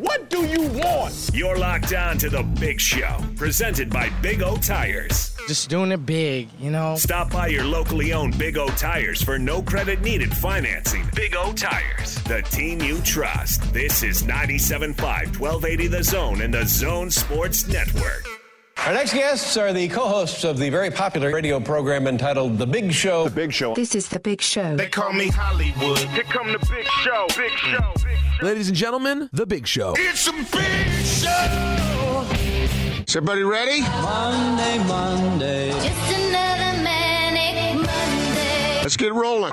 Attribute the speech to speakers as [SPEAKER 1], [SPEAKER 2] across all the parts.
[SPEAKER 1] What do you want?
[SPEAKER 2] You're locked on to the Big Show, presented by Big O Tires.
[SPEAKER 3] Just doing it big, you know?
[SPEAKER 2] Stop by your locally owned Big O Tires for no credit needed financing. Big O Tires, the team you trust. This is 97.5 1280 The Zone and the Zone Sports Network.
[SPEAKER 4] Our next guests are the co-hosts of the very popular radio program entitled The Big Show.
[SPEAKER 1] The Big Show.
[SPEAKER 5] This is The Big Show.
[SPEAKER 1] They call me Hollywood. Here come the Big Show. Big Show. Big show.
[SPEAKER 6] Ladies and gentlemen, The Big Show.
[SPEAKER 1] It's a big show. Is everybody ready?
[SPEAKER 7] Monday, Monday.
[SPEAKER 8] Just another manic Monday.
[SPEAKER 1] Let's get rolling.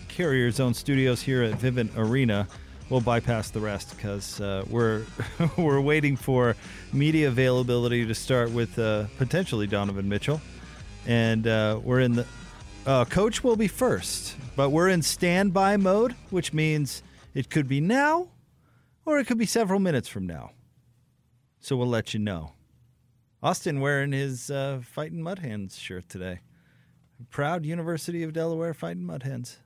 [SPEAKER 9] Carrier Zone studios here at Vivint Arena. We'll bypass the rest because uh, we're we're waiting for media availability to start with uh, potentially Donovan Mitchell, and uh, we're in the uh, coach will be first, but we're in standby mode, which means it could be now, or it could be several minutes from now. So we'll let you know. Austin wearing his uh, Fighting Mud Hens shirt today. Proud University of Delaware Fighting Mud Hens.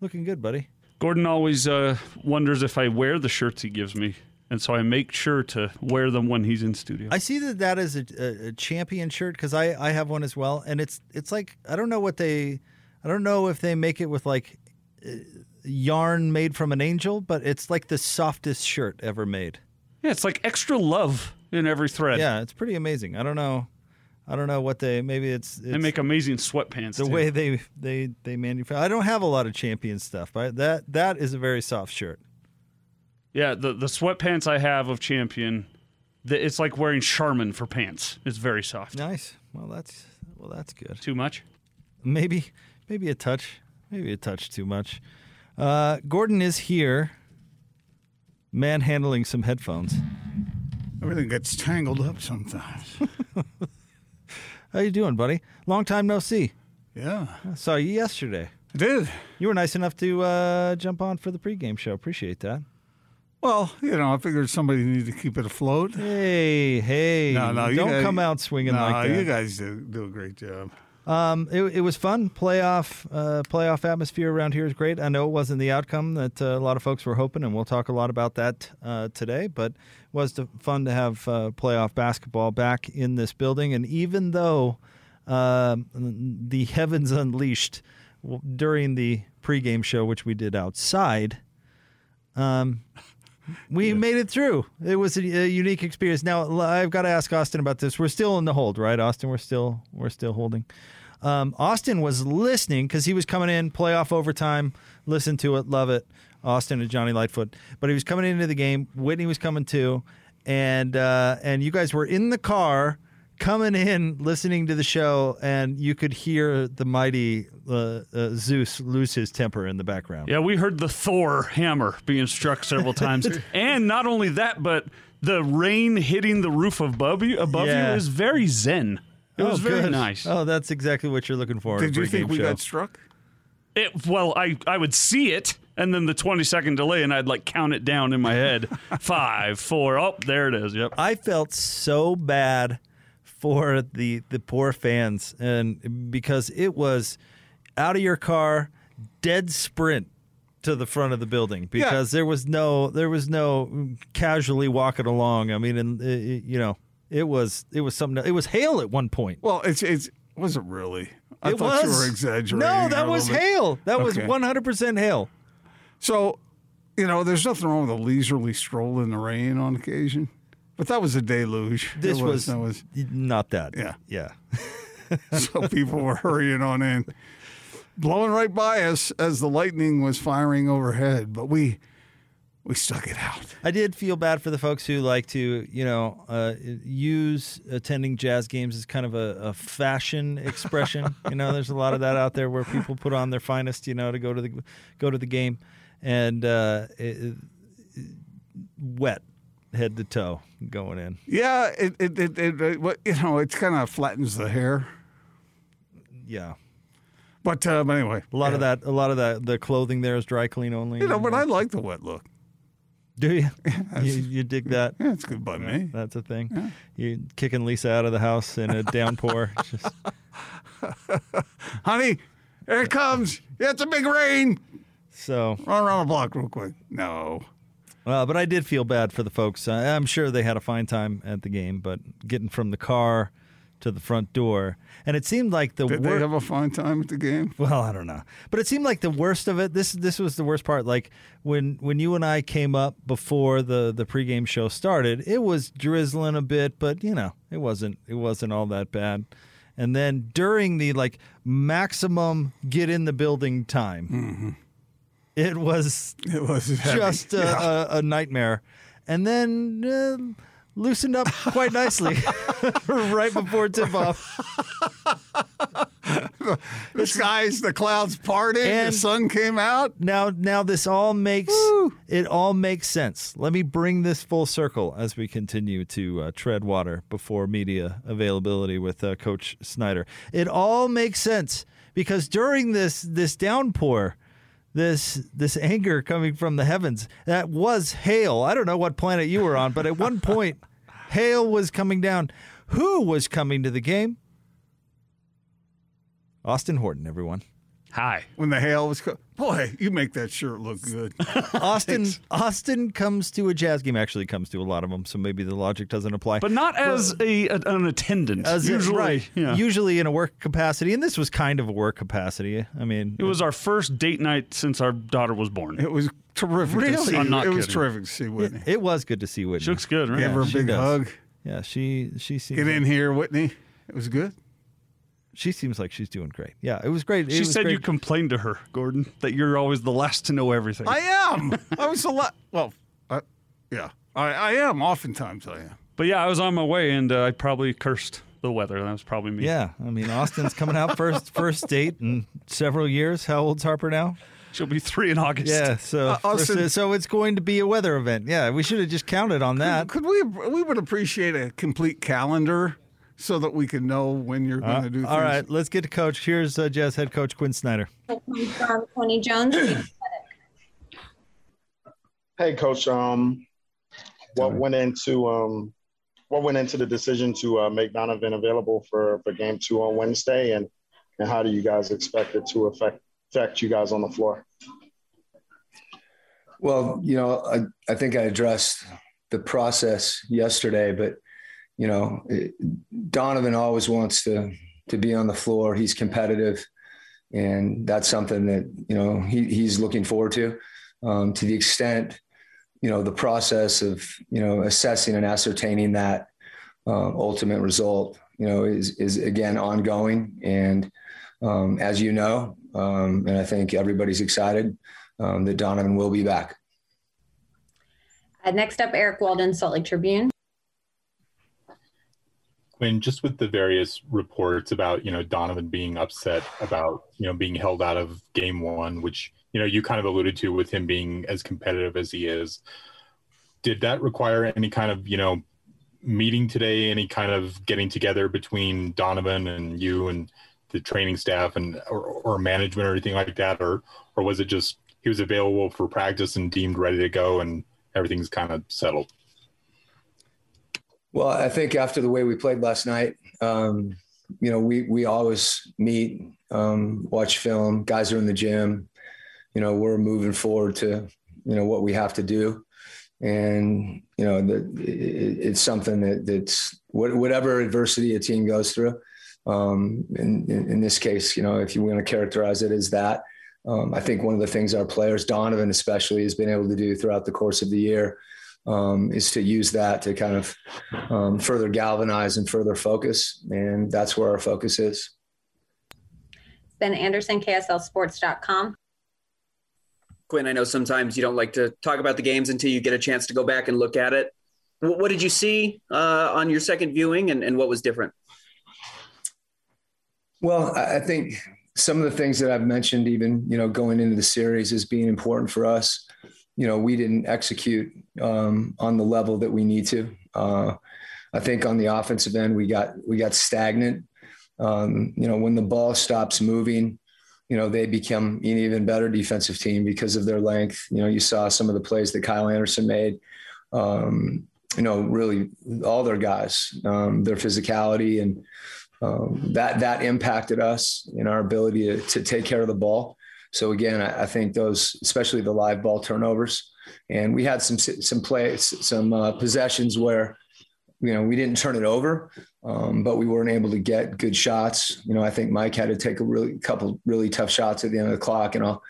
[SPEAKER 9] Looking good, buddy.
[SPEAKER 10] Gordon always uh, wonders if I wear the shirts he gives me, and so I make sure to wear them when he's in studio.
[SPEAKER 9] I see that that is a, a, a champion shirt because I, I have one as well, and it's it's like I don't know what they, I don't know if they make it with like uh, yarn made from an angel, but it's like the softest shirt ever made.
[SPEAKER 10] yeah, it's like extra love in every thread.
[SPEAKER 9] Yeah, it's pretty amazing. I don't know, I don't know what they maybe it's, it's
[SPEAKER 10] they make amazing sweatpants.
[SPEAKER 9] the
[SPEAKER 10] too.
[SPEAKER 9] way they they they manufacture. I don't have a lot of champion stuff, but that that is a very soft shirt.
[SPEAKER 10] yeah, the the sweatpants I have of Champion, the, it's like wearing Charmin for pants. It's very soft.
[SPEAKER 9] Nice. Well, that's well, that's good.
[SPEAKER 10] Too much?
[SPEAKER 9] Maybe maybe a touch, maybe a touch too much. Uh, Gordon is here, manhandling some headphones.
[SPEAKER 11] Everything gets tangled up sometimes.
[SPEAKER 9] How you doing, buddy? Long time no see.
[SPEAKER 11] yeah,
[SPEAKER 9] I saw you yesterday.
[SPEAKER 11] I did.
[SPEAKER 9] You were nice enough to uh, jump on for the pregame show. Appreciate that.
[SPEAKER 11] Well, you know, I figured somebody needed to keep it afloat.
[SPEAKER 9] Hey, hey!
[SPEAKER 11] No, no, you
[SPEAKER 9] don't
[SPEAKER 11] guys-
[SPEAKER 9] come out swinging
[SPEAKER 11] no,
[SPEAKER 9] like that.
[SPEAKER 11] you guys do, do a great job.
[SPEAKER 9] Um, it, it was fun. Playoff uh, playoff atmosphere around here is great. I know it wasn't the outcome that uh, a lot of folks were hoping, and we'll talk a lot about that uh, today. But it was to, fun to have uh, playoff basketball back in this building. And even though um the heavens unleashed during the pregame show, which we did outside, um, we made it through. It was a, a unique experience. Now I've got to ask Austin about this. We're still in the hold, right, Austin? We're still we're still holding. Um, Austin was listening because he was coming in playoff overtime. Listen to it, love it. Austin and Johnny Lightfoot, but he was coming into the game. Whitney was coming too, and uh, and you guys were in the car coming in listening to the show, and you could hear the mighty uh, uh, Zeus lose his temper in the background.
[SPEAKER 10] Yeah, we heard the Thor hammer being struck several times, and not only that, but the rain hitting the roof above you above
[SPEAKER 9] Yeah.
[SPEAKER 10] you is very zen. It was very
[SPEAKER 9] good.
[SPEAKER 10] nice.
[SPEAKER 9] Oh, that's exactly what you're looking for.
[SPEAKER 11] Did you think we
[SPEAKER 9] show.
[SPEAKER 11] got struck?
[SPEAKER 10] It, well, I, I would see it, and then the 20 second delay, and I'd like count it down in my head. Five, four, oh, there it is. Yep.
[SPEAKER 9] I felt so bad for the the poor fans, and because it was out of your car, dead sprint to the front of the building because there was no there was no casually walking along. I mean, and uh, you know, it was it was something. It was hail at one point.
[SPEAKER 11] Well, it's it's wasn't really? I
[SPEAKER 9] it
[SPEAKER 11] thought
[SPEAKER 9] was
[SPEAKER 11] you were exaggerating.
[SPEAKER 9] No, that was hail. That was one hundred percent hail.
[SPEAKER 11] So, you know, there's nothing wrong with a leisurely stroll in the rain on occasion, but that was a deluge. It
[SPEAKER 9] This was,
[SPEAKER 11] that was
[SPEAKER 9] not that.
[SPEAKER 11] Yeah.
[SPEAKER 9] yeah.
[SPEAKER 11] so people were hurrying on in, blowing right by us as the lightning was firing overhead. But we we stuck it out.
[SPEAKER 9] I did feel bad for the folks who like to, you know, uh, use attending jazz games as kind of a, a fashion expression. you know, there's a lot of that out there where people put on their finest, you know, to go to the go to the game, and uh, it, it- wet head to toe going in.
[SPEAKER 11] Yeah, it it it, it, it what- you know it kind of flattens the hair.
[SPEAKER 9] Yeah,
[SPEAKER 11] But uh, but anyway,
[SPEAKER 9] a lot
[SPEAKER 11] yeah.
[SPEAKER 9] of that, a lot of that, the clothing there is dry clean only.
[SPEAKER 11] You know, but I like the wet look.
[SPEAKER 9] do you? you? You dig that?
[SPEAKER 11] Yeah, it's good by me.
[SPEAKER 9] That's a thing. You kicking Lisa out of the house in a downpour. Just
[SPEAKER 11] Honey, here it comes. Yeah, it's a big rain.
[SPEAKER 9] so.
[SPEAKER 11] Run around the block real quick. No.
[SPEAKER 9] Well, but I did feel bad for the folks. Uh, I'm sure they had a fine time at the game, but getting from the car to the front door, and it seemed like the
[SPEAKER 11] Did
[SPEAKER 9] wor-
[SPEAKER 11] they have a fine time at the game?
[SPEAKER 9] well, I don't know, but it seemed like the worst of it. This this was the worst part. Like when when you and I came up before the the pregame show started, it was drizzling a bit, but you know, it wasn't it wasn't all that bad. And then during the like maximum get in the building time, it was
[SPEAKER 11] It was
[SPEAKER 9] just a,
[SPEAKER 11] Yeah.
[SPEAKER 9] a, a nightmare. And then uh, loosened up quite nicely right before tip off.
[SPEAKER 11] the skies, the clouds parted, the
[SPEAKER 9] And-
[SPEAKER 11] sun came out.
[SPEAKER 9] Now, now this all makes it all makes sense. Let me bring this full circle as we continue to uh, tread water before media availability with uh, Coach Snyder. It all makes sense because during this this downpour, this this anger coming from the heavens that was hail. I don't know what planet you were on, but at one point, hail was coming down. Who was coming to the game? Austin Horton, everyone.
[SPEAKER 10] Hi.
[SPEAKER 11] When the hail was, co- boy, you make that shirt look good.
[SPEAKER 9] Austin Austin comes to a jazz game. Actually, comes to a lot of them. So maybe the logic doesn't apply.
[SPEAKER 10] But not as a, a- an attendant.
[SPEAKER 9] as it-
[SPEAKER 10] usually,
[SPEAKER 9] right,
[SPEAKER 10] yeah.
[SPEAKER 9] usually in a work capacity, and this was kind of a work capacity. I mean,
[SPEAKER 10] it was our first date night since our daughter was born.
[SPEAKER 11] It was terrific. To
[SPEAKER 9] Really?
[SPEAKER 11] see.
[SPEAKER 10] I'm not
[SPEAKER 11] it was
[SPEAKER 10] kidding.
[SPEAKER 11] terrific to see Whitney.
[SPEAKER 9] it was good to see Whitney.
[SPEAKER 10] She looks good, right?
[SPEAKER 11] Give her a
[SPEAKER 9] she
[SPEAKER 11] big
[SPEAKER 9] does.
[SPEAKER 11] hug.
[SPEAKER 9] Yeah, she she seems
[SPEAKER 11] Get in here, Whitney. It was good.
[SPEAKER 9] She seems like she's doing great. Yeah, it was great. It
[SPEAKER 10] She
[SPEAKER 9] was
[SPEAKER 10] said
[SPEAKER 9] great.
[SPEAKER 10] you complained to her, Gordon, that you're always the last to know everything.
[SPEAKER 11] I am. I was the last. Well, I, yeah, I, I am. Oftentimes, I am.
[SPEAKER 10] but yeah, I was on my way and uh, I probably cursed the weather. That was probably me.
[SPEAKER 9] Yeah, I mean Austin's coming out first first date in several years. How old's Harper now?
[SPEAKER 10] She'll be three in August.
[SPEAKER 9] Yeah, so
[SPEAKER 11] Uh, Austin-
[SPEAKER 9] so it's going to be a weather event. Yeah, we should have just counted on that.
[SPEAKER 11] Could we? We would appreciate a complete calendar so that we can know when you're going to do.
[SPEAKER 9] All
[SPEAKER 11] things.
[SPEAKER 9] right, let's get to coach. Here's uh, Jazz head coach Quin Snyder.
[SPEAKER 5] from Tony Jones.
[SPEAKER 6] Hey, Coach. Um, what went into um, what went into the decision to uh, make Donovan available for, for Game Two on Wednesday, and and how do you guys expect it to affect affect you guys on the floor?
[SPEAKER 12] Well, you know, I, I think I addressed the process yesterday, but you know, it, Donovan always wants to to be on the floor. He's competitive, and that's something that you know he, he's looking forward to. Um, to the extent, you know, the process of you know assessing and ascertaining that um, ultimate result, you know, is is again ongoing. And um, as you know, um, and I think everybody's excited um, that Donovan will be back.
[SPEAKER 5] Uh, next up, Eric Walden, Salt Lake Tribune.
[SPEAKER 13] Quin, just with the various reports about, you know, Donovan being upset about, you know, being held out of game one, which, you know, you kind of alluded to with him being as competitive as he is. Did that require any kind of, you know, meeting today, any kind of getting together between Donovan and you and the training staff and or, or management or anything like that? Or or was it just he was available for practice and deemed ready to go and everything's kind of settled?
[SPEAKER 12] Well, I think after the way we played last night, um, you know, we we always meet, um, watch film. Guys are in the gym. You know, we're moving forward to you know what we have to do, and you know, the, it, it's something that that's whatever adversity a team goes through. Um, in, in, in this case, you know, if you want to characterize it as that, um, I think one of the things our players, Donovan especially, has been able to do throughout the course of the year um, is to use that to kind of um, further galvanize and further focus. And that's where our focus is.
[SPEAKER 5] Ben Anderson, KSLSports.com.
[SPEAKER 14] Quin, I know sometimes you don't like to talk about the games until you get a chance to go back and look at it. What, what did you see uh, on your second viewing, and, and what was different?
[SPEAKER 12] Well, I I think some of the things that I've mentioned, even you know, going into the series, is being important for us. You know, we didn't execute um, on the level that we need to. Uh, I think on the offensive end, we got we got stagnant. Um, you know, when the ball stops moving, you know, they become an even better defensive team because of their length. You know, you saw some of the plays that Kyle Anderson made. Um, you know, really all their guys, um, their physicality and um, that that impacted us in our ability to, to take care of the ball. So again, I, I, think those, especially the live ball turnovers, and we had some some plays, some uh, possessions where you know we didn't turn it over, um, but we weren't able to get good shots. You know, I think Mike had to take a really couple really tough shots at the end of the clock, and all,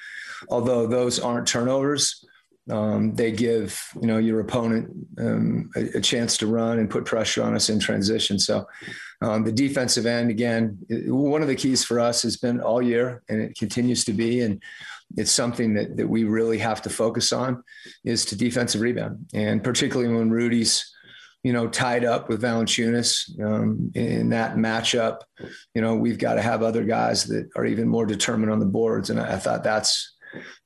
[SPEAKER 12] although those aren't turnovers, um, they give you know your opponent um, a, a, chance to run and put pressure on us in transition. So um, the defensive end again, one of the keys for us has been all year, and it continues to be, and it's something that that we really have to focus on is to defensive rebound, and particularly when Rudy's you know, tied up with Valanciunas um, in that matchup. You know, we've got to have other guys that are even more determined on the boards, and I, I thought that's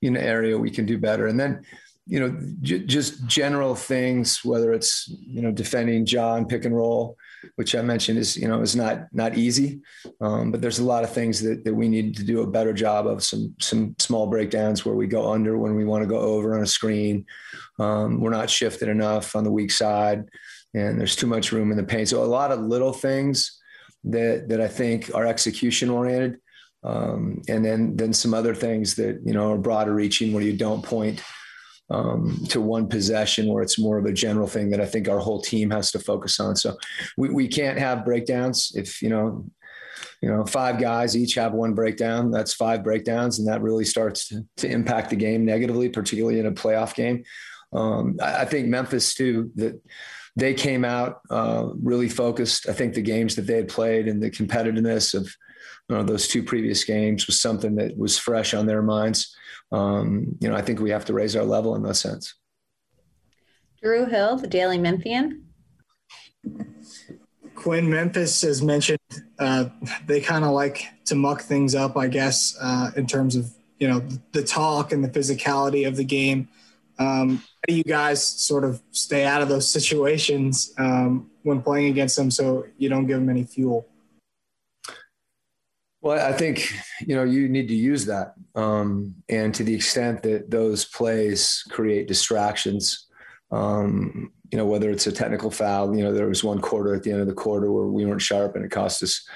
[SPEAKER 12] an area we can do better. And then you know, j- just general things, whether it's, you know, defending Ja pick and roll, which I mentioned is, you know, is not, not easy. Um, but there's a lot of things that, that we need to do a better job of some, some small breakdowns where we go under when we want to go over on a screen. Um, we're not shifted enough on the weak side and there's too much room in the paint. So a lot of little things that, that I think are execution oriented. Um, and then, then some other things that, you know, are broader reaching where you don't point um, to one possession where it's more of a general thing that I think our whole team has to focus on. So we, we can't have breakdowns if, you know, you know, five guys each have one breakdown. That's five breakdowns, and that really starts to, to impact the game negatively, particularly in a playoff game. Um, I, I, think Memphis too that they came out uh, really focused. I think the games that they had played and the competitiveness of you know, those two previous games was something that was fresh on their minds um, you know, I think we have to raise our level in that sense.
[SPEAKER 5] Drew Hill, the Daily Memphian.
[SPEAKER 15] Quin Memphis has mentioned uh, they kind of like to muck things up, I guess, uh, in terms of you know the talk and the physicality of the game. Um, how do you guys sort of stay out of those situations um, when playing against them, so you don't give them any fuel?
[SPEAKER 12] Well, I think you know you need to use that, um, and to the extent that those plays create distractions, um, you know whether it's a technical foul. You know there was one quarter at the end of the quarter where we weren't sharp, and it cost us,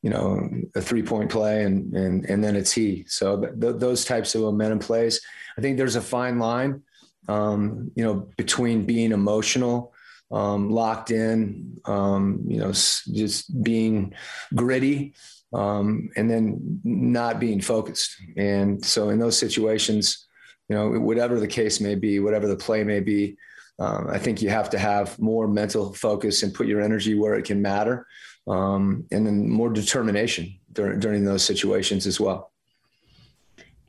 [SPEAKER 12] you know, a three point play, and and and then it's he. So th- those types of momentum plays, I think there's a fine line, um, you know, between being emotional. Um, locked in, um, you know, just being gritty, um, and then not being focused. And so in those situations, you know, whatever the case may be, whatever the play may be, um, I think you have to have more mental focus and put your energy where it can matter, um, and then more determination during, during those situations as well.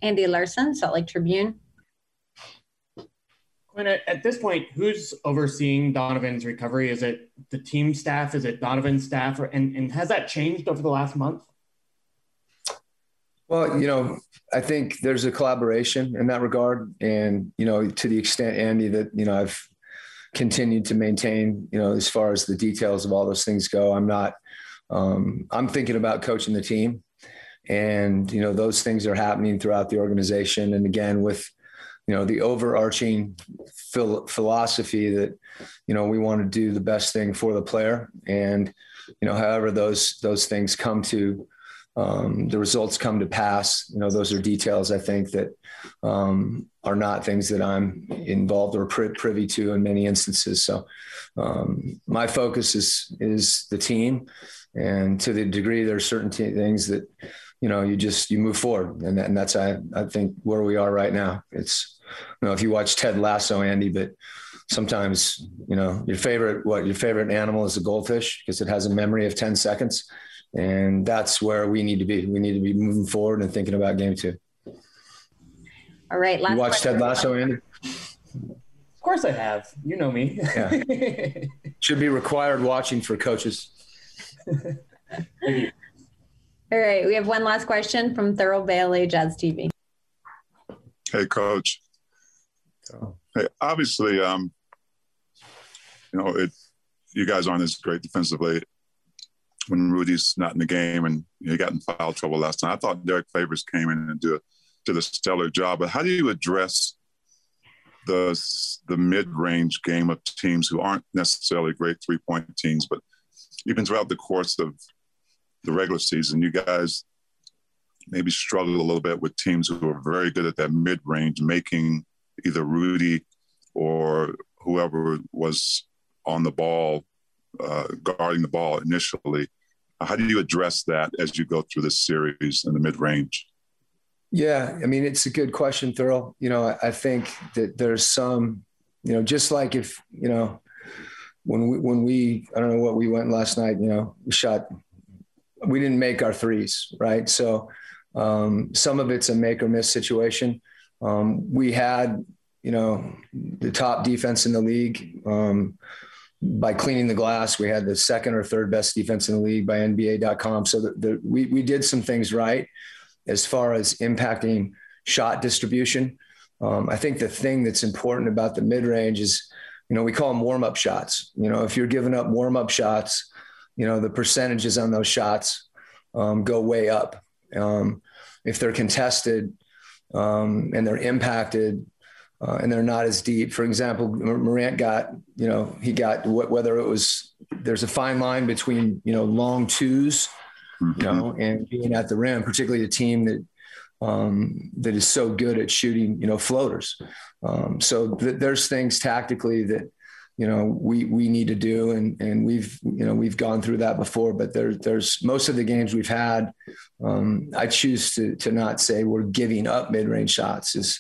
[SPEAKER 5] Andy Larsen, Salt Lake Tribune.
[SPEAKER 16] Quin, at this point, who's overseeing Donovan's recovery? Is it the team staff? Is it Donovan's staff? And, and has that changed over the last month?
[SPEAKER 12] Well, you know, I think there's a collaboration in that regard. And, you know, to the extent, Andy, that, you know, I've continued to maintain, you know, as far as the details of all those things go, I'm not, um, I'm thinking about coaching the team. And, you know, those things are happening throughout the organization. And again, with, you know, the overarching phil- philosophy that, you know, we want to do the best thing for the player. And, you know, however those, those things come to, um, the results come to pass. You know, those are details I think that um, are not things that I'm involved or privy to in many instances. So um, my focus is is the team, and to the degree there are certain t- things that you know you just you move forward, and, that, and that's I I think where we are right now. It's you know if you watch Ted Lasso, Andy, but sometimes you know your favorite what your favorite animal is a goldfish because it has a memory of 10 seconds and that's where we need to be. We need to be moving forward and thinking about game two.
[SPEAKER 5] All right. Last
[SPEAKER 12] You watched. Ted Lasso, Andy?
[SPEAKER 16] Of course I have. You know me. Yeah.
[SPEAKER 12] Should be required watching for coaches.
[SPEAKER 5] All right. We have one last question from Thurl Bailey, Jazz TV.
[SPEAKER 17] Hey, coach. Hey, obviously, um, you know, it. You guys aren't as great defensively when Rudy's not in the game, and he got in foul trouble last time. I thought Derrick Favors came in and a, did a stellar job. But how do you address the the mid range game of teams who aren't necessarily great three point teams, but even throughout the course of the regular season, you guys maybe struggle a little bit with teams who are very good at that mid range, making either Rudy or whoever was on the ball, uh, guarding the ball initially. How do you address that as you go through this series in the mid range?
[SPEAKER 12] Yeah, I mean, it's a good question, Thurl. You know, I, I think that there's some, you know, just like if, you know, when we, when we, I don't know what we went last night, you know, we shot, we didn't make our threes, right? So um, some of it's a make or miss situation. Um, we had, you know, the top defense in the league. Um, by cleaning the glass, we had the second or third best defense in the league by NBA.com. So the, the, we, we did some things right as far as impacting shot distribution. Um, I think the thing that's important about the mid range is, you know, we call them warm up shots. You know, if you're giving up warm up shots, you know, the percentages on those shots um, go way up. Um, if they're contested um, and they're impacted uh, and they're not as deep, for example, Morant got, you know, he got wh- whether it was, there's a fine line between, you know, long twos you know, and being at the rim, particularly a team that um, that is so good at shooting, you know, floaters. Um, so th- there's things tactically that you know we we need to do, and and we've you know we've gone through that before. But there there's most of the games we've had. Um, I choose to to not say we're giving up mid range shots. Is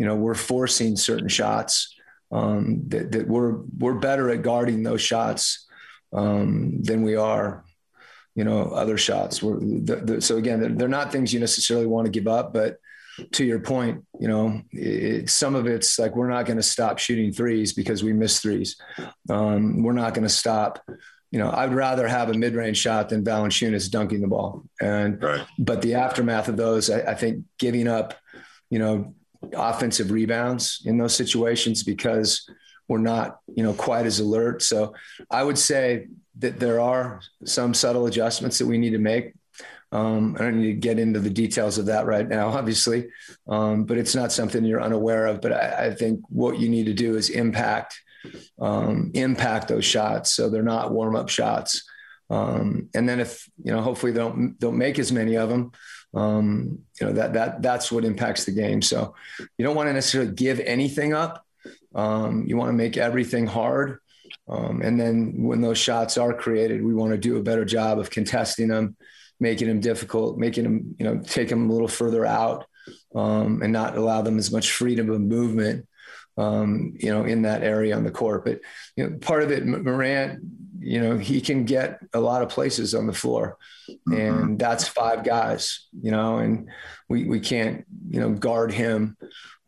[SPEAKER 12] you know we're forcing certain shots um, that that we're we're better at guarding those shots um, than we are you know, other shots. Were the, the, so again, they're, they're, not things you necessarily want to give up, but to your point, you know, it, some of it's like we're not going to stop shooting threes because we miss threes. Um, we're not going to stop. You know, I'd rather have a mid-range shot than Valanciunas dunking the ball. And
[SPEAKER 17] right.
[SPEAKER 12] but the aftermath of those, I, I think, giving up, you know, offensive rebounds in those situations because we're not, you know, quite as alert. So I would say that there are some subtle adjustments that we need to make. Um, I don't need to get into the details of that right now, obviously, um, but it's not something you're unaware of. But I, I think what you need to do is impact um, impact those shots so they're not warm up shots. Um, and then if you know, hopefully they don't don't make as many of them. Um, you know that that that's what impacts the game. So you don't want to necessarily give anything up. Um, you want to make everything hard. Um, and then when those shots are created, we want to do a better job of contesting them, making them difficult, making them, you know, take them a little further out um, and not allow them as much freedom of movement, um, you know, in that area on the court. But, you know, part of it, Morant, you know, he can get a lot of places on the floor and that's five guys, you know, and we, we can't, you know, guard him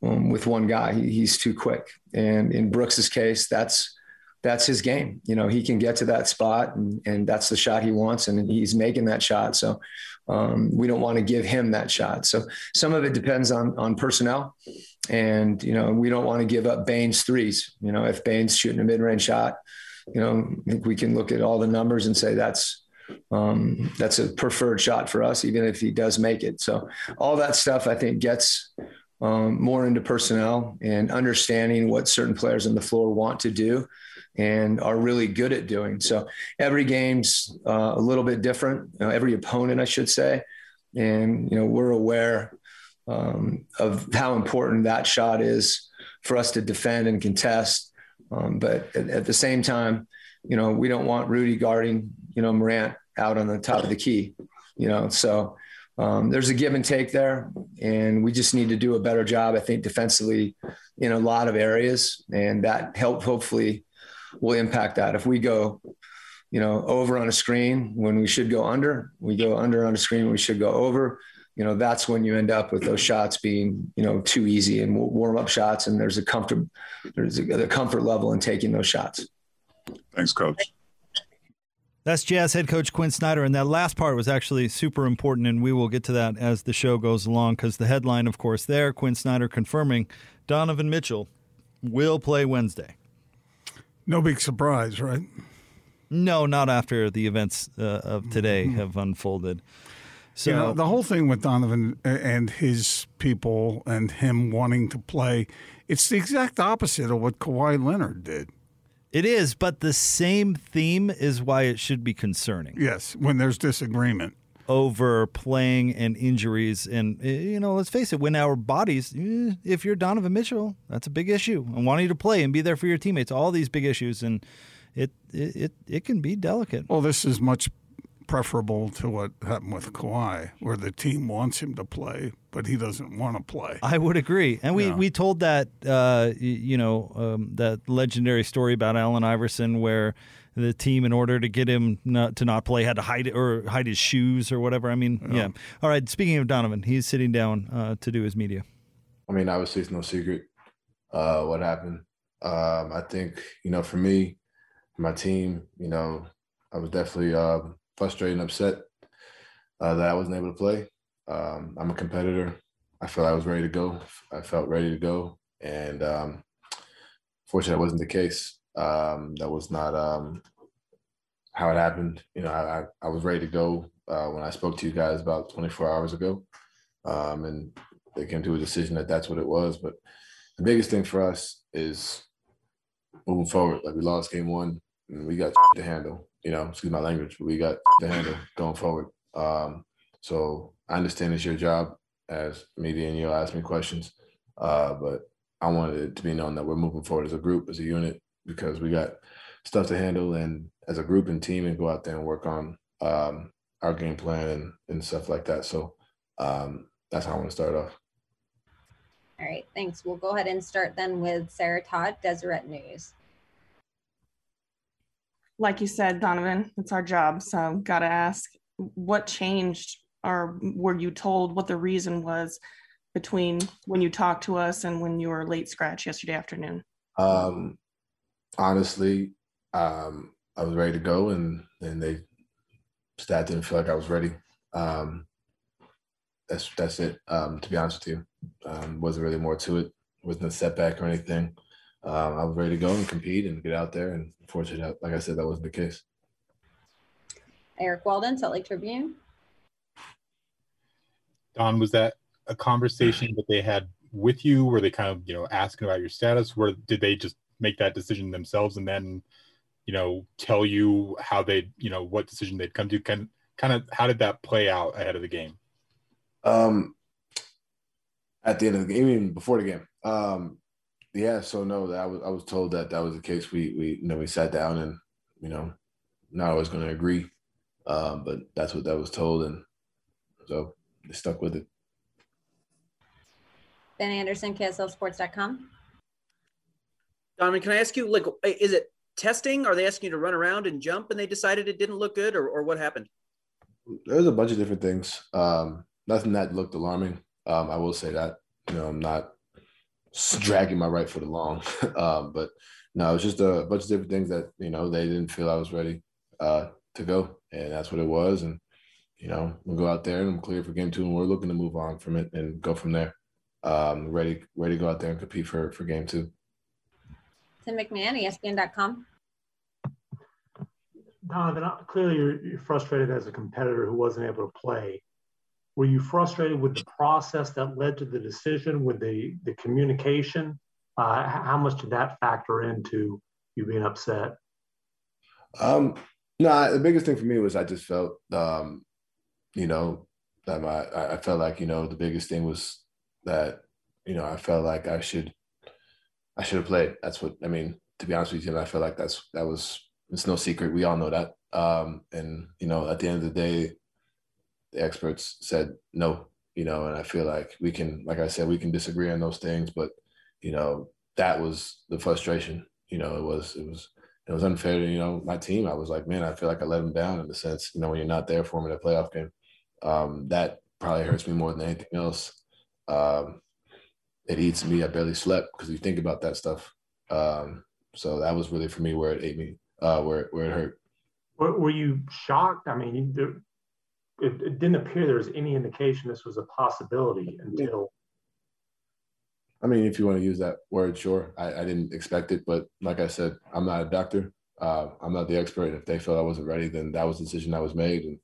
[SPEAKER 12] um, with one guy. He, he's too quick. And in Brooks's case, that's, that's his game. You know, he can get to that spot and, and that's the shot he wants and he's making that shot. So um, we don't want to give him that shot. So some of it depends on, on personnel and, you know, we don't want to give up Bane's threes. You know, if Bane's shooting a mid-range shot, you know, I think we can look at all the numbers and say that's, um, that's a preferred shot for us, even if he does make it. So all that stuff I think gets um, more into personnel and understanding what certain players on the floor want to do and are really good at doing. So every game's uh, a little bit different. You know, every opponent, I should say, and you know we're aware um, of how important that shot is for us to defend and contest. Um, but at, at, the same time, you know we don't want Rudy guarding you know Morant out on the top of the key. You know, so um, there's a give and take there, and we just need to do a better job, I think, defensively in a lot of areas, and that help hopefully will impact that. If we go, you know, over on a screen when we should go under, we go under on a screen we should go over. You know, that's when you end up with those shots being, you know, too easy and warm up shots. And there's a comfort, there's a, a comfort level in taking those shots.
[SPEAKER 17] Thanks, coach.
[SPEAKER 9] That's Jazz head coach Quin Snyder. And that last part was actually super important. And we will get to that as the show goes along because the headline, of course, there, Quin Snyder confirming Donovan Mitchell will play Wednesday.
[SPEAKER 11] No big surprise, right?
[SPEAKER 9] No, not after the events uh, of today mm-hmm. have unfolded. So
[SPEAKER 11] you know, the whole thing with Donovan and his people and him wanting to play, it's the exact opposite of what Kawhi Leonard did.
[SPEAKER 9] It is, but the same theme is why it should be concerning.
[SPEAKER 11] Yes, when there's disagreement
[SPEAKER 9] over playing and injuries. And, eh, you know, let's face it, when our bodies, eh, if you're Donovan Mitchell, that's a big issue. And wanting to play and be there for your teammates, all these big issues. And it, it, it, it can be delicate.
[SPEAKER 11] Well, this is much preferable to what happened with Kawhi, where the team wants him to play, but he doesn't want to play.
[SPEAKER 9] I would agree, and we, yeah. we told that uh, you know um, that legendary story about Allen Iverson, where the team, in order to get him not, to not play, had to hide it or hide his shoes or whatever. I mean, yeah. yeah. All right. Speaking of Donovan, he's sitting down uh, to do his media.
[SPEAKER 18] I mean, obviously, it's no secret uh, what happened. Um, I think you know, for me, my team, you know, I was definitely um, frustrated and upset uh, that I wasn't able to play. Um, I'm a competitor. I felt I was ready to go. I felt ready to go, and um, fortunately, that wasn't the case. Um, that was not um, how it happened. You know, I, I was ready to go uh, when I spoke to you guys about 24 hours ago, um, and they came to a decision that that's what it was. But the biggest thing for us is moving forward. Like we lost game one, and we got to handle. You know, excuse my language, but we got to handle going forward. Um, so I understand it's your job as media, and you'll ask me questions, uh, but I wanted it to be known that we're moving forward as a group, as a unit, because we got stuff to handle and as a group and team and go out there and work on um, our game plan and, and stuff like that. So um, that's how I want to start off.
[SPEAKER 5] All right, thanks. We'll go ahead and start then with Sarah Todd, Deseret News.
[SPEAKER 19] Like you said, Donovan, it's our job. So, got to ask what changed or were you told what the reason was between when you talked to us and when you were late scratch yesterday afternoon?
[SPEAKER 18] Um, honestly, um, I was ready to go, and and they stat didn't feel like I was ready. Um, that's that's it. Um, to be honest with you, um, wasn't really more to it. wasn't a setback or anything. Um, I was ready to go and compete and get out there. And fortunately, like I said, that wasn't the case.
[SPEAKER 5] Eric Walden, Salt Lake Tribune.
[SPEAKER 13] Don, was that a conversation that they had with you? Were they kind of you know asking about your status? Where did they just make that decision themselves and then you know tell you how they you know what decision they'd come to kind kind of how did that play out ahead of the game
[SPEAKER 18] um at the end of the game even before the game um yeah so no i was i was told that that was the case we we you know we sat down and you know not always going to agree um but that's what that was told and so they stuck with it
[SPEAKER 5] ben anderson kslsports.com
[SPEAKER 14] Donovan, can I ask you, like, is it testing? Are they asking you to run around and jump and they decided it didn't look good or, or what happened?
[SPEAKER 18] There's a bunch of different things. Um, nothing that looked alarming. Um, I will say that, you know, I'm not dragging my right foot along. um, but no, it was just a bunch of different things that, you know, they didn't feel I was ready uh, to go. And that's what it was. And, you know, we'll go out there and I'm clear for game two and we're looking to move on from it and go from there. Um, ready, ready to go out there and compete for, for game two.
[SPEAKER 5] Tim MacMahon, ESPN.com.
[SPEAKER 20] Donovan, clearly you're, you're frustrated as a competitor who wasn't able to play. Were you frustrated with the process that led to the decision, with the, the communication? Uh, how much did that factor into you being upset?
[SPEAKER 18] Um, no, the biggest thing for me was I just felt, um, you know, my, I felt like, you know, the biggest thing was that, you know, I felt like I should I should have played. That's what I mean. To be honest with you, I feel like that's that was it's no secret. We all know that. Um, and you know, at the end of the day, the experts said no. You know, and I feel like we can, like I said, we can disagree on those things, but you know, that was the frustration. You know, it was it was it was unfair to you know my team. I was like, man, I feel like I let them down in the sense, you know, when you're not there for them in a playoff game. Um, that probably hurts me more than anything else. Um, it eats me. I barely slept because you think about that stuff. Um, so that was really for me where it ate me, uh, where where it hurt.
[SPEAKER 20] Were, you shocked? I mean, it, it didn't appear there was any indication this was a possibility until.
[SPEAKER 18] I mean, if you want to use that word, sure. I, I didn't expect it, but like I said, I'm not a doctor. Uh, I'm not the expert. If they felt I wasn't ready, then that was the decision that was made, and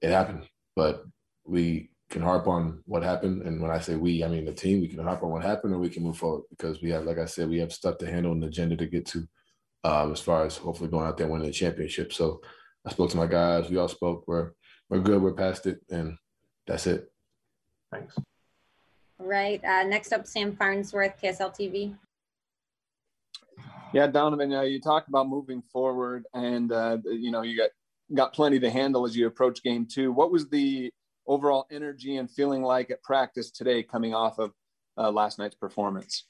[SPEAKER 18] it happened. But we can harp on what happened, and when I say we, I mean the team. We can harp on what happened, or we can move forward because we have, like I said, we have stuff to handle and agenda to get to, um, as far as hopefully going out there winning the championship. So I spoke to my guys. We all spoke. We're we're good. We're past it, and that's it.
[SPEAKER 20] Thanks.
[SPEAKER 5] All right. Uh, next up, Sam Farnsworth, KSL TV.
[SPEAKER 21] Yeah, Donovan, uh, you talked about moving forward, and uh, you know you got got plenty to handle as you approach game two. What was the overall energy and feeling like at practice today, coming off of uh, last night's performance?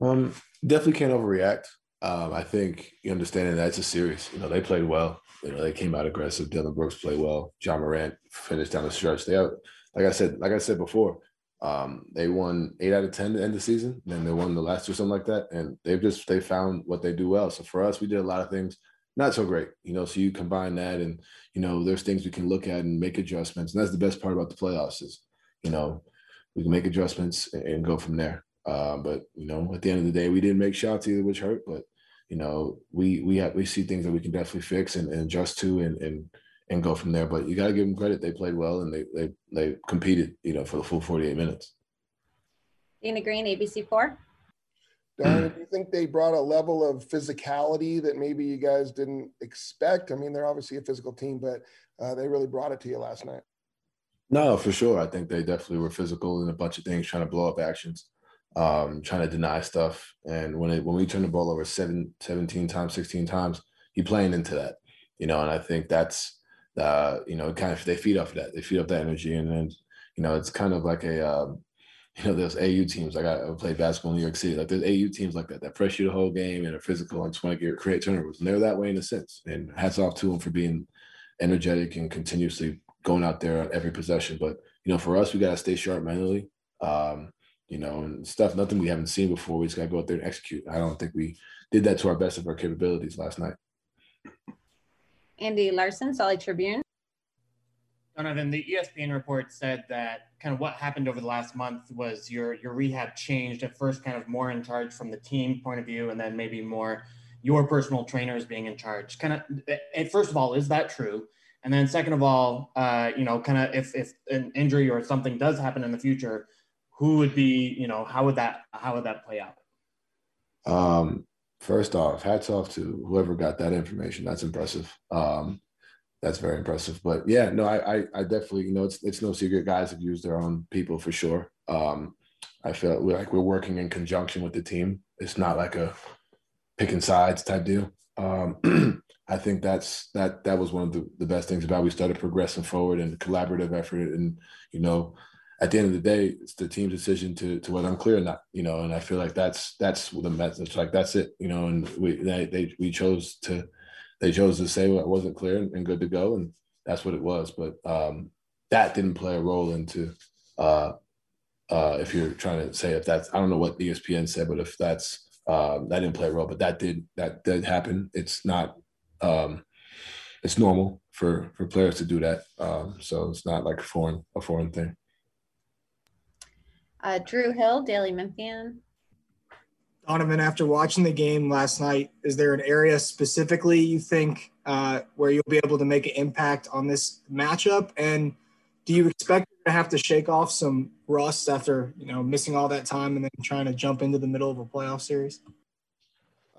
[SPEAKER 18] Um, definitely can't overreact. Um, I think you understanding that it's a series. You know, they played well. You know, they came out aggressive. Dillon Brooks played well. Ja Morant finished down the stretch. They have, like I said, like I said before, um, they won eight out of ten to end the season, and they won the last or something like that. And they've just they found what they do well. So for us, we did a lot of things not so great, you know. So you combine that, and you know, there's things we can look at and make adjustments. And that's the best part about the playoffs is, you know, we can make adjustments and go from there. Uh, but you know, at the end of the day, we didn't make shots either, which hurt. But you know, we we have we see things that we can definitely fix and, and adjust to, and and and go from there. But you got to give them credit; they played well and they they they competed, you know, for the full 48 minutes.
[SPEAKER 5] Dana Green, ABC Four.
[SPEAKER 22] Don, do you think they brought a level of physicality that maybe you guys didn't expect? I mean, they're obviously a physical team, but uh, they really brought it to you last night.
[SPEAKER 18] No, for sure. I think they definitely were physical in a bunch of things, trying to blow up actions, um, trying to deny stuff. And when it, when we turn the ball over seven, 17 times, 16 times, he playing into that, you know, and I think that's, uh, you know, kind of, they feed off of that. They feed off that energy. And then, you know, it's kind of like a, um, you know, there's AU teams. Like I, I played basketball in New York City. Like there's AU teams like that that press you the whole game and are physical and just want to create turnovers. And they're that way in a sense. And hats off to them for being energetic and continuously going out there on every possession. But you know, for us, we got to stay sharp mentally. Um, you know, and stuff nothing we haven't seen before. We just got to go out there and execute. I don't think we did that to our best of our capabilities last night.
[SPEAKER 5] Andy Larsen, Salt Tribune.
[SPEAKER 16] Donovan, the ESPN report said that kind of what happened over the last month was your your rehab changed at first, kind of more in charge from the team point of view, and then maybe more your personal trainers being in charge. Kind of, and first of all, is that true? And then second of all, uh, you know, kind of if if an injury or something does happen in the future, who would be, you know, how would that how would that play out?
[SPEAKER 18] Um, first off, hats off to whoever got that information. That's impressive. Um, that's very impressive. But yeah, no, I, I, I definitely, you know, it's it's no secret. Guys have used their own people for sure. Um, I feel like we're working in conjunction with the team. It's not like a picking sides type deal. Um, I think that's that that was one of the, the best things about it. we started progressing forward and collaborative effort. And you know, at the end of the day, it's the team's decision to to whether I'm clear or not. You know, and I feel like that's that's the message. Like that's it. You know, and we they, they we chose to they chose to say well, it wasn't clear and, good to go, and that's what it was. But um, that didn't play a role into uh, uh, if you're trying to say if that's I don't know what ESPN said, but if that's um, that didn't play a role, but that did that did happen. It's not um, it's normal for for players to do that, um, so it's not like a foreign a foreign thing.
[SPEAKER 5] Uh, Drew Hill, Daily Memphian.
[SPEAKER 15] Donovan, after watching the game last night, is there an area specifically you think uh, where you'll be able to make an impact on this matchup? And do you expect to have to shake off some rust after you know missing all that time and then trying to jump into the middle of a playoff series?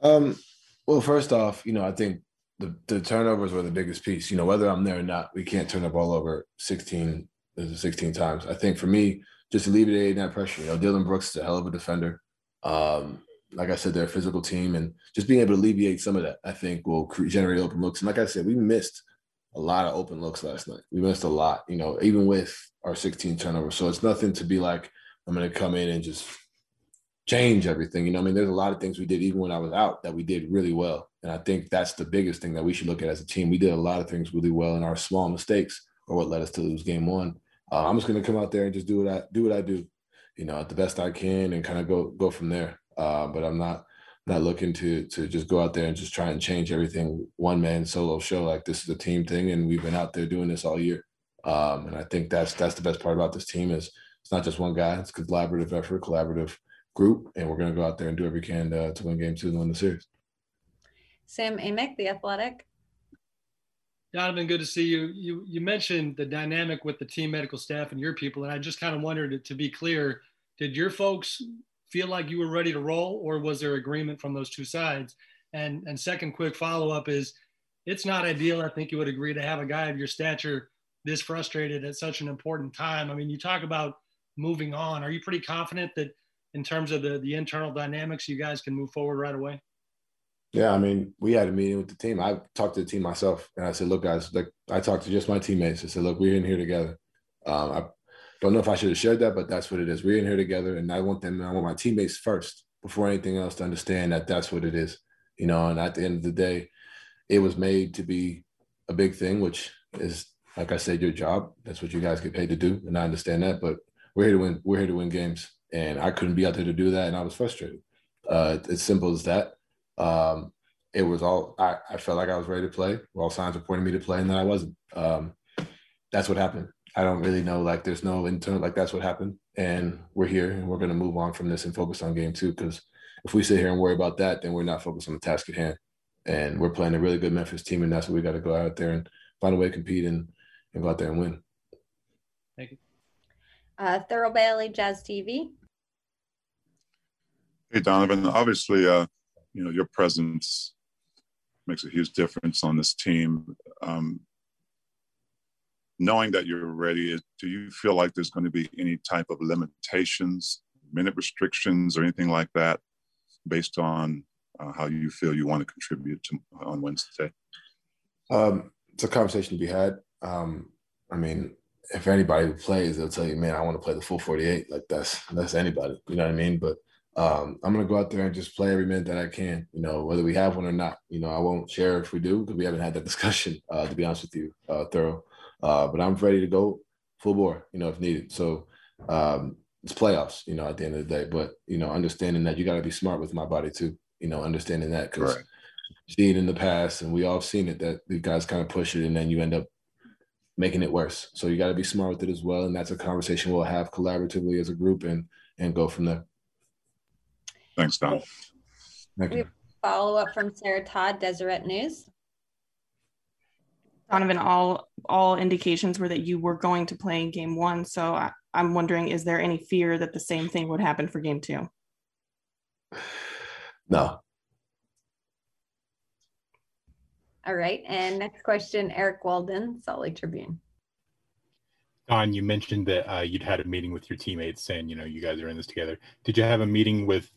[SPEAKER 18] Um, well, first off, you know, I think the, the turnovers were the biggest piece. You know, whether I'm there or not, we can't turn the ball over 16, 16 times. I think for me, just alleviating that pressure. You know, Dillon Brooks is a hell of a defender. Um, like I said, they're a physical team, and just being able to alleviate some of that, I think, will generate open looks. And like I said, we missed a lot of open looks last night. We missed a lot, you know, even with our 16 turnovers. So it's nothing to be like, I'm going to come in and just change everything. You know, I mean, there's a lot of things we did even when I was out that we did really well. And I think that's the biggest thing that we should look at as a team. We did a lot of things really well, and our small mistakes are what led us to lose game one. Uh, I'm just going to come out there and just do what I do what I do, you know, the best I can, and kind of go go from there. Uh, but I'm not not looking to to just go out there and just try and change everything one man solo show. Like this is a team thing, and we've been out there doing this all year. Um, and I think that's that's the best part about this team is it's not just one guy; it's collaborative effort, collaborative group, and we're going to go out there and do every can to, to win game two and win the series.
[SPEAKER 5] Sam Amick, The Athletic.
[SPEAKER 23] Donovan, good to see you. You you mentioned the dynamic with the team medical staff and your people, and I just kind of wondered to be clear, did your folks feel like you were ready to roll, or was there agreement from those two sides? And and second quick follow up is, it's not ideal. I think you would agree to have a guy of your stature this frustrated at such an important time. I mean, you talk about moving on. Are you pretty confident that in terms of the the internal dynamics, you guys can move forward right away?
[SPEAKER 18] Yeah, I mean, we had a meeting with the team. I talked to the team myself, and I said, "Look, guys, like I talked to just my teammates. I said, look, we're in here together. Um, I don't know if I should have shared that, but that's what it is. We're in here together, and I want them. I want my teammates first before anything else to understand that that's what it is. You know, and at the end of the day, it was made to be a big thing, which is, like I said, your job. That's what you guys get paid to do, and I understand that. But we're here to win. We're here to win games, and I couldn't be out there to do that, and I was frustrated. Uh, it's simple as that. Um, it was all I, I, felt like I was ready to play. All signs were pointing me to play, and then I wasn't. Um, that's what happened. I don't really know. Like, there's no internal. Like, that's what happened, and we're here, and we're going to move on from this and focus on game two. Because if we sit here and worry about that, then we're not focused on the task at hand. And we're playing a really good Memphis team, and that's what we got to go out there and find a way to compete and, and go out there and win.
[SPEAKER 23] Thank you.
[SPEAKER 5] Uh, Thurl Bailey, Jazz TV.
[SPEAKER 17] Hey, Donovan. Obviously, uh, you know, your presence makes a huge difference on this team. Um, knowing that you're ready, do you feel like there's going to be any type of limitations, minute restrictions, or anything like that based on uh, how you feel you want to contribute to, on Wednesday?
[SPEAKER 18] Um, it's a conversation to be had. Um, I mean, if anybody plays, they'll tell you, man, I want to play the full 48. Like that's that's anybody, you know what I mean? But um, I'm gonna go out there and just play every minute that I can. You know, whether we have one or not. You know, I won't share if we do because we haven't had that discussion. Uh, to be honest with you, uh, Thurl. Uh, but I'm ready to go full bore. You know, if needed. So um, it's playoffs. You know, at the end of the day. But you know, understanding that you got to be smart with my body too. You know, understanding that because right. seen in the past, and we all seen it that the guys kind of push it, and then you end up making it worse. So you got to be smart with it as well, and that's a conversation we'll have collaboratively as a group and and go from there.
[SPEAKER 17] Thanks, Don.
[SPEAKER 18] Thank
[SPEAKER 5] you. Follow up from Sarah Todd, Deseret News.
[SPEAKER 19] Donovan, all all indications were that you were going to play in game one. So I, I'm wondering, is there any fear that the same thing would happen for game two?
[SPEAKER 18] No.
[SPEAKER 5] All right. And next question, Eric Walden, Salt Lake Tribune.
[SPEAKER 13] Don, you mentioned that uh, you'd had a meeting with your teammates saying, you know, you guys are in this together. Did you have a meeting with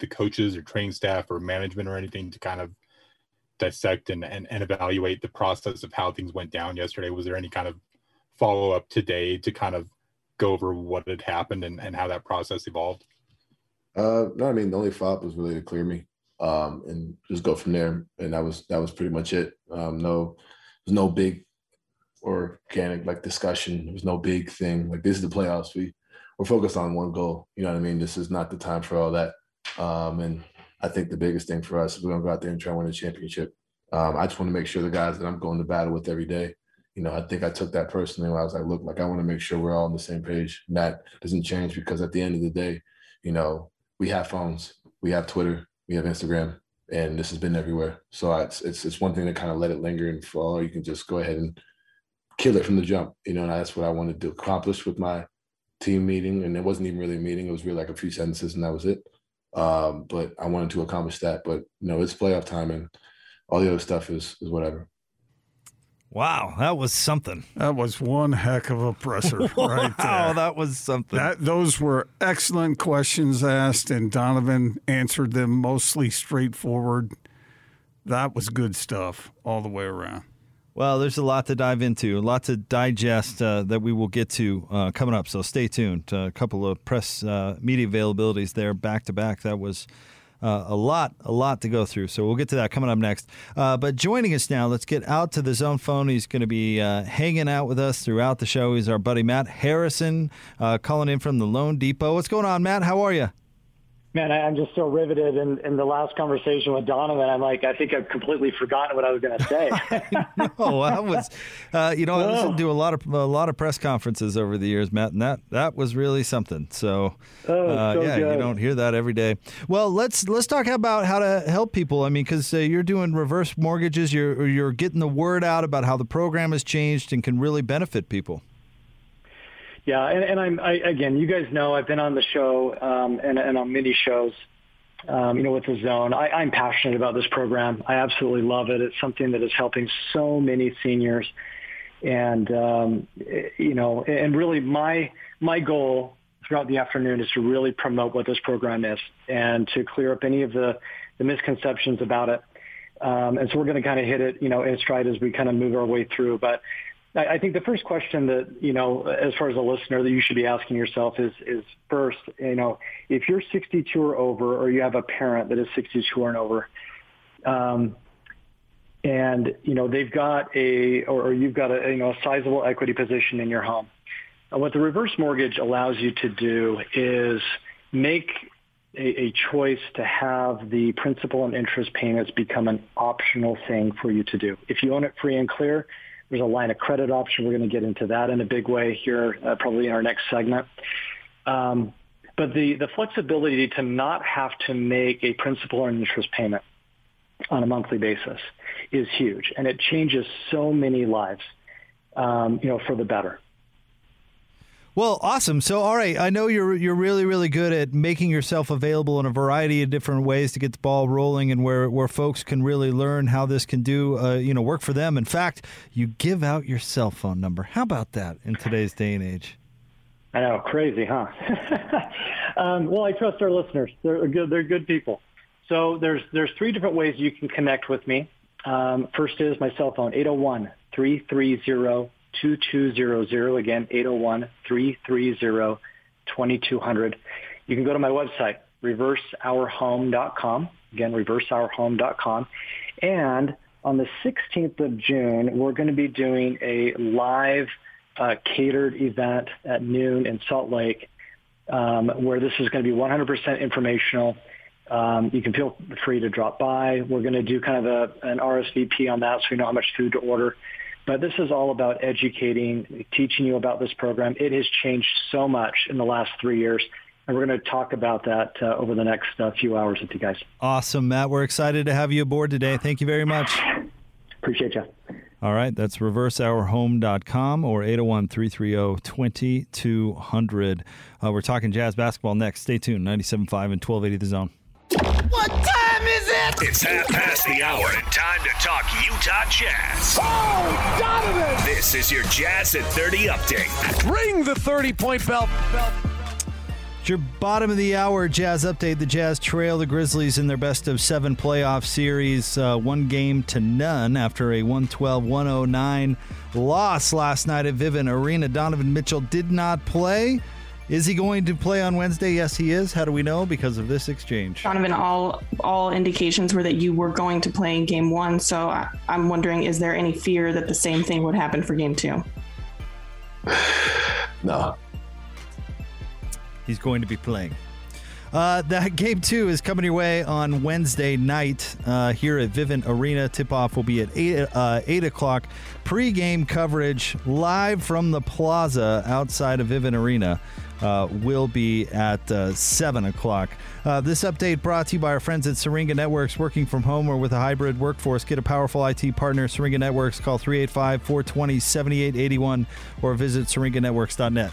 [SPEAKER 13] the coaches or training staff or management or anything to kind of dissect and, and, and evaluate the process of how things went down yesterday? Was there any kind of follow up today to kind of go over what had happened and, and how that process evolved?
[SPEAKER 18] Uh, no, I mean the only follow up was really to clear me um, and just go from there, and that was that was pretty much it. Um, no, there's no big organic like discussion. There was no big thing. Like this is the playoffs. We we're focused on one goal. You know what I mean? This is not the time for all that. Um, and I think the biggest thing for us is we're gonna go out there and try and win a championship. Um, I just want to make sure the guys that I'm going to battle with every day, you know, I think I took that personally. when I was like, look, like I want to make sure we're all on the same page. And that doesn't change because at the end of the day, you know, we have phones, we have Twitter, we have Instagram, and this has been everywhere. So it's it's it's one thing to kind of let it linger and fall. You can just go ahead and kill it from the jump. You know, and that's what I wanted to accomplish with my team meeting. And it wasn't even really a meeting; it was really like a few sentences, and that was it. Um, but I wanted to accomplish that. But you know, it's playoff time, and all the other stuff is is whatever.
[SPEAKER 9] Wow, that was something.
[SPEAKER 11] That was one heck of a presser right there.
[SPEAKER 9] Wow, that was something.
[SPEAKER 11] That those were excellent questions asked, and Donovan answered them mostly straightforward. That was good stuff all the way around.
[SPEAKER 9] Well, there's a lot to dive into, a lot to digest uh, that we will get to uh, coming up. So stay tuned. Uh, a couple of press uh, media availabilities there back to back. That was Uh, a lot, a lot to go through. So we'll get to that coming up next. Uh, but joining us now, let's get out to the zone phone. He's going to be hanging out with us throughout the show. He's our buddy Matt Harrison, calling in from the Loan Depot. What's going on, Matt? How are you?
[SPEAKER 24] Man, I- I'm just so riveted in, in the last conversation with Donovan. I'm like, I think I've completely forgotten what I was going to say.
[SPEAKER 9] oh, that was, uh, you know, I listened to a lot of a lot of press conferences over the years, Matt, and that that was really something. So,
[SPEAKER 24] Oh,
[SPEAKER 9] uh,
[SPEAKER 24] so
[SPEAKER 9] yeah, you don't hear that every day. Well, let's let's talk about how to help people. I mean, because uh, you're doing reverse mortgages, you're you're getting the word out about how the program has changed and can really benefit people.
[SPEAKER 24] Yeah, and, and I'm I, again. You guys know I've been on the show um, and, and on many shows. Um, you know, with the zone, I, I'm passionate about this program. I absolutely love it. It's something that is helping so many seniors, and um, you know, and really my my goal throughout the afternoon is to really promote what this program is and to clear up any of the the misconceptions about it. Um, and so we're going to kind of hit it, you know, in stride as we kind of move our way through. But I, think the first question that, you know, as far as a listener that you should be asking yourself is, is first, you know, if you're 62 or over, or you have a parent that is 62 and over, um, and, you know, they've got a, or, or you've got a, you know, a sizable equity position in your home. Uh, What the reverse mortgage allows you to do is make a, a choice to have the principal and interest payments become an optional thing for you to do. If you own it free and clear, there's a line of credit option. We're going to get into that in a big way here, uh, probably in our next segment. Um, but the, the flexibility to not have to make a principal or interest payment on a monthly basis is huge, and it changes so many lives, um, you know, for the better.
[SPEAKER 9] Well, awesome. So, all right, I know you're you're really really good at making yourself available in a variety of different ways to get the ball rolling, and where where folks can really learn how this can do, uh, you know, work for them. In fact, you give out your cell phone number. How about that in today's day and age?
[SPEAKER 24] I know, crazy, huh? um, well, I trust our listeners. They're good. They're good people. So there's there's three different ways you can connect with me. Um, first is my cell phone, 801-330-2200. Again, 801-330-2200. You can go to my website, reverseourhome.com. Again, reverseourhome.com. And on the 16th of June, we're going to be doing a live uh, catered event at noon in Salt Lake, um, where this is going to be 100% informational. Um, you can feel free to drop by. We're going to do kind of a, an RSVP on that so we know how much food to order. But this is all about educating, teaching you about this program. It has changed so much in the last three years. And we're going to talk about that uh, over the next uh, few hours with you guys.
[SPEAKER 9] Awesome, Matt. We're excited to have you aboard today. Thank you very much.
[SPEAKER 24] Appreciate you.
[SPEAKER 9] All right, that's reverseourhome.com or 801 330 2200. Uh, We're talking jazz basketball next. Stay tuned, 97.5 and 1280 The Zone.
[SPEAKER 2] What time is it? It's half past the hour and time to talk Utah Jazz. Oh, Donovan! This is your Jazz at 30 update.
[SPEAKER 1] Ring the 30 point bell. bell.
[SPEAKER 9] It's your bottom of the hour Jazz update. The Jazz trail the Grizzlies in their best of seven playoff series, uh, one game to none after a 112 109 loss last night at Vivint Arena. Donovan Mitchell did not play. Is he going to play on Wednesday? Yes, he is. How do we know? Because of this exchange.
[SPEAKER 19] Donovan, all all indications were that you were going to play in game one. So I, I'm wondering, is there any fear that the same thing would happen for game two?
[SPEAKER 18] No.
[SPEAKER 9] He's going to be playing. Uh, that game two is coming your way on Wednesday night uh, here at Vivint Arena. Tip off will be at eight uh, eight o'clock. Pre-game coverage live from the plaza outside of Vivint Arena uh, will be at uh, seven o'clock. Uh, this update brought to you by our friends at Syringa Networks. Working from home or with a hybrid workforce, get a powerful IT partner. Syringa Networks. Call 385-420-7881 or visit syringanetworks.net.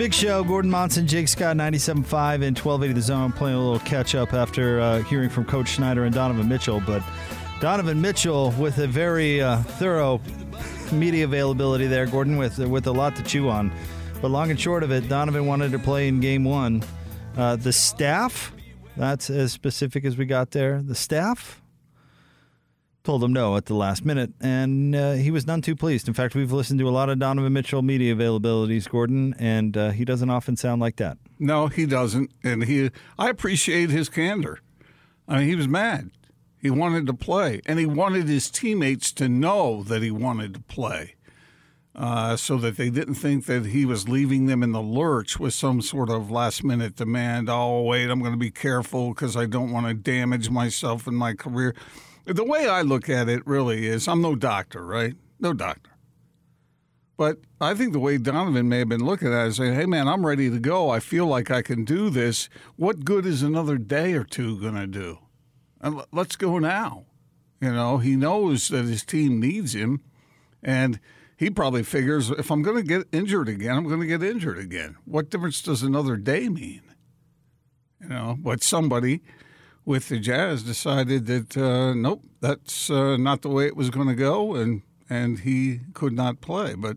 [SPEAKER 9] Big Show. Gordon Monson, Jake Scott, 97.5 and 1280 The Zone. Playing a little catch up after uh, hearing from Coach Snyder and Donovan Mitchell. But Donovan Mitchell with a very uh, thorough media availability there, Gordon, with with a lot to chew on. But long and short of it, Donovan wanted to play in Game One. Uh, the staff, that's as specific as we got there. The staff told him no at the last minute, and uh, he was none too pleased. In fact, we've listened to a lot of Donovan Mitchell media availabilities, Gordon, and uh, he doesn't often sound like that.
[SPEAKER 11] No, he doesn't, and he. I appreciate his candor. I mean, he was mad. He wanted to play, and he wanted his teammates to know that he wanted to play, uh, so that they didn't think that he was leaving them in the lurch with some sort of last-minute demand. Oh, wait, I'm going to be careful because I don't want to damage myself in my career. The way I look at it really is, I'm no doctor, right? No doctor. But I think the way Donovan may have been looking at it is saying, hey, man, I'm ready to go. I feel like I can do this. What good is another day or two going to do? And let's go now. You know, he knows that his team needs him. And he probably figures if I'm going to get injured again, I'm going to get injured again. What difference does another day mean? You know, but somebody with the Jazz decided that uh, nope, that's uh, not the way it was going to go, and and he could not play. But